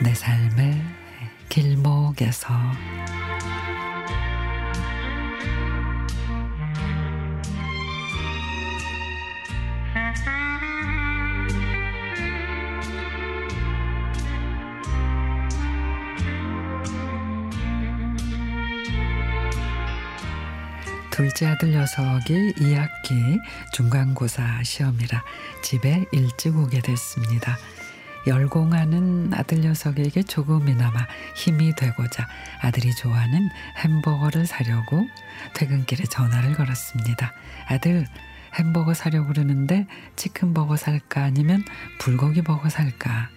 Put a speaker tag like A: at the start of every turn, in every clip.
A: 내 삶의 길목에서 둘째 아들 녀석이 2학기 중간고사 시험이라 집에 일찍 오게 됐습니다. 열공하는 아들 녀석에게 조금이나마 힘이 되고자 아들이 좋아하는 햄버거를 사려고 퇴근길에 전화를 걸었습니다. 아들, 햄버거 사려고 그러는데 치킨버거 살까 아니면 불고기 버거 살까?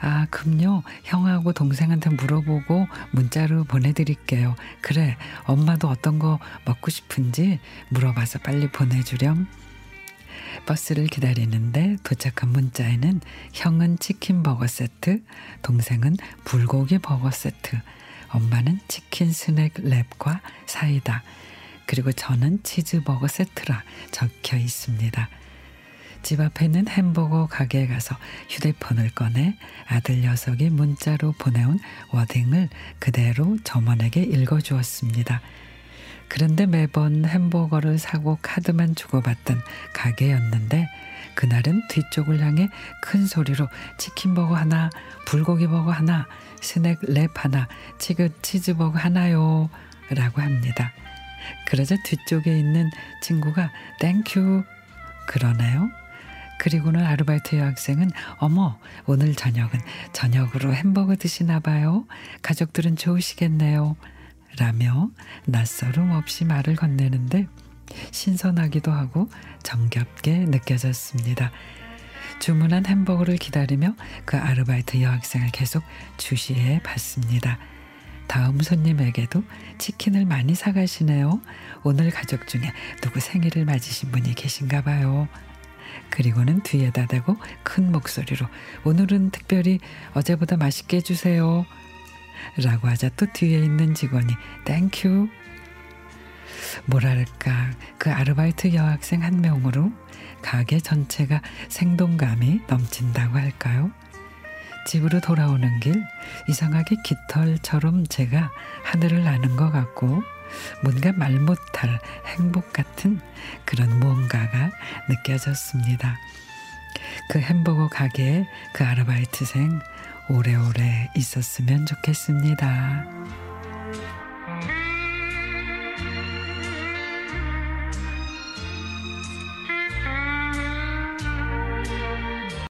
A: 아, 금요 형하고 동생한테 물어보고 문자로 보내드릴게요. 그래, 엄마도 어떤 거 먹고 싶은지 물어봐서 빨리 보내주렴. 버스를 기다리는데 도착한 문자에는 형은 치킨 버거 세트, 동생은 불고기 버거 세트, 엄마는 치킨 스낵 랩과 사이다, 그리고 저는 치즈버거 세트라 적혀 있습니다. 집 앞에 있는 햄버거 가게에 가서 휴대폰을 꺼내 아들 녀석이 문자로 보내온 wording을 그대로 점원에게 읽어주었습니다. 그런데 매번 햄버거를 사고 카드만 주고받던 가게였는데 그날은 뒤쪽을 향해 큰 소리로 치킨버거 하나, 불고기버거 하나, 스낵 랩 하나, 치즈 치즈버거 하나요 라고 합니다. 그러자 뒤쪽에 있는 친구가 thank you 그러네요. 그리고는 아르바이트 여학생은 어머 오늘 저녁은 저녁으로 햄버거 드시나 봐요. 가족들은 좋으시겠네요. 라며 낯설음 없이 말을 건네는데 신선하기도 하고 정겹게 느껴졌습니다. 주문한 햄버거를 기다리며 그 아르바이트 여학생을 계속 주시해 봤습니다. 다음 손님에게도 치킨을 많이 사가시네요. 오늘 가족 중에 누구 생일을 맞으신 분이 계신가 봐요. 그리고는 뒤에다 대고 큰 목소리로 오늘은 특별히 어제보다 맛있게 해주세요. 라고 하자 또 뒤에 있는 직원이 thank you. 뭐랄까 그 아르바이트 여학생 한 명으로 가게 전체가 생동감이 넘친다고 할까요? 집으로 돌아오는 길 이상하게 깃털처럼 제가 하늘을 나는 것 같고 뭔가 말 못할 행복 같은 그런 무언가가 느껴졌습니다. 그 햄버거 가게에 그 아르바이트생 오래오래 있었으면 좋겠습니다.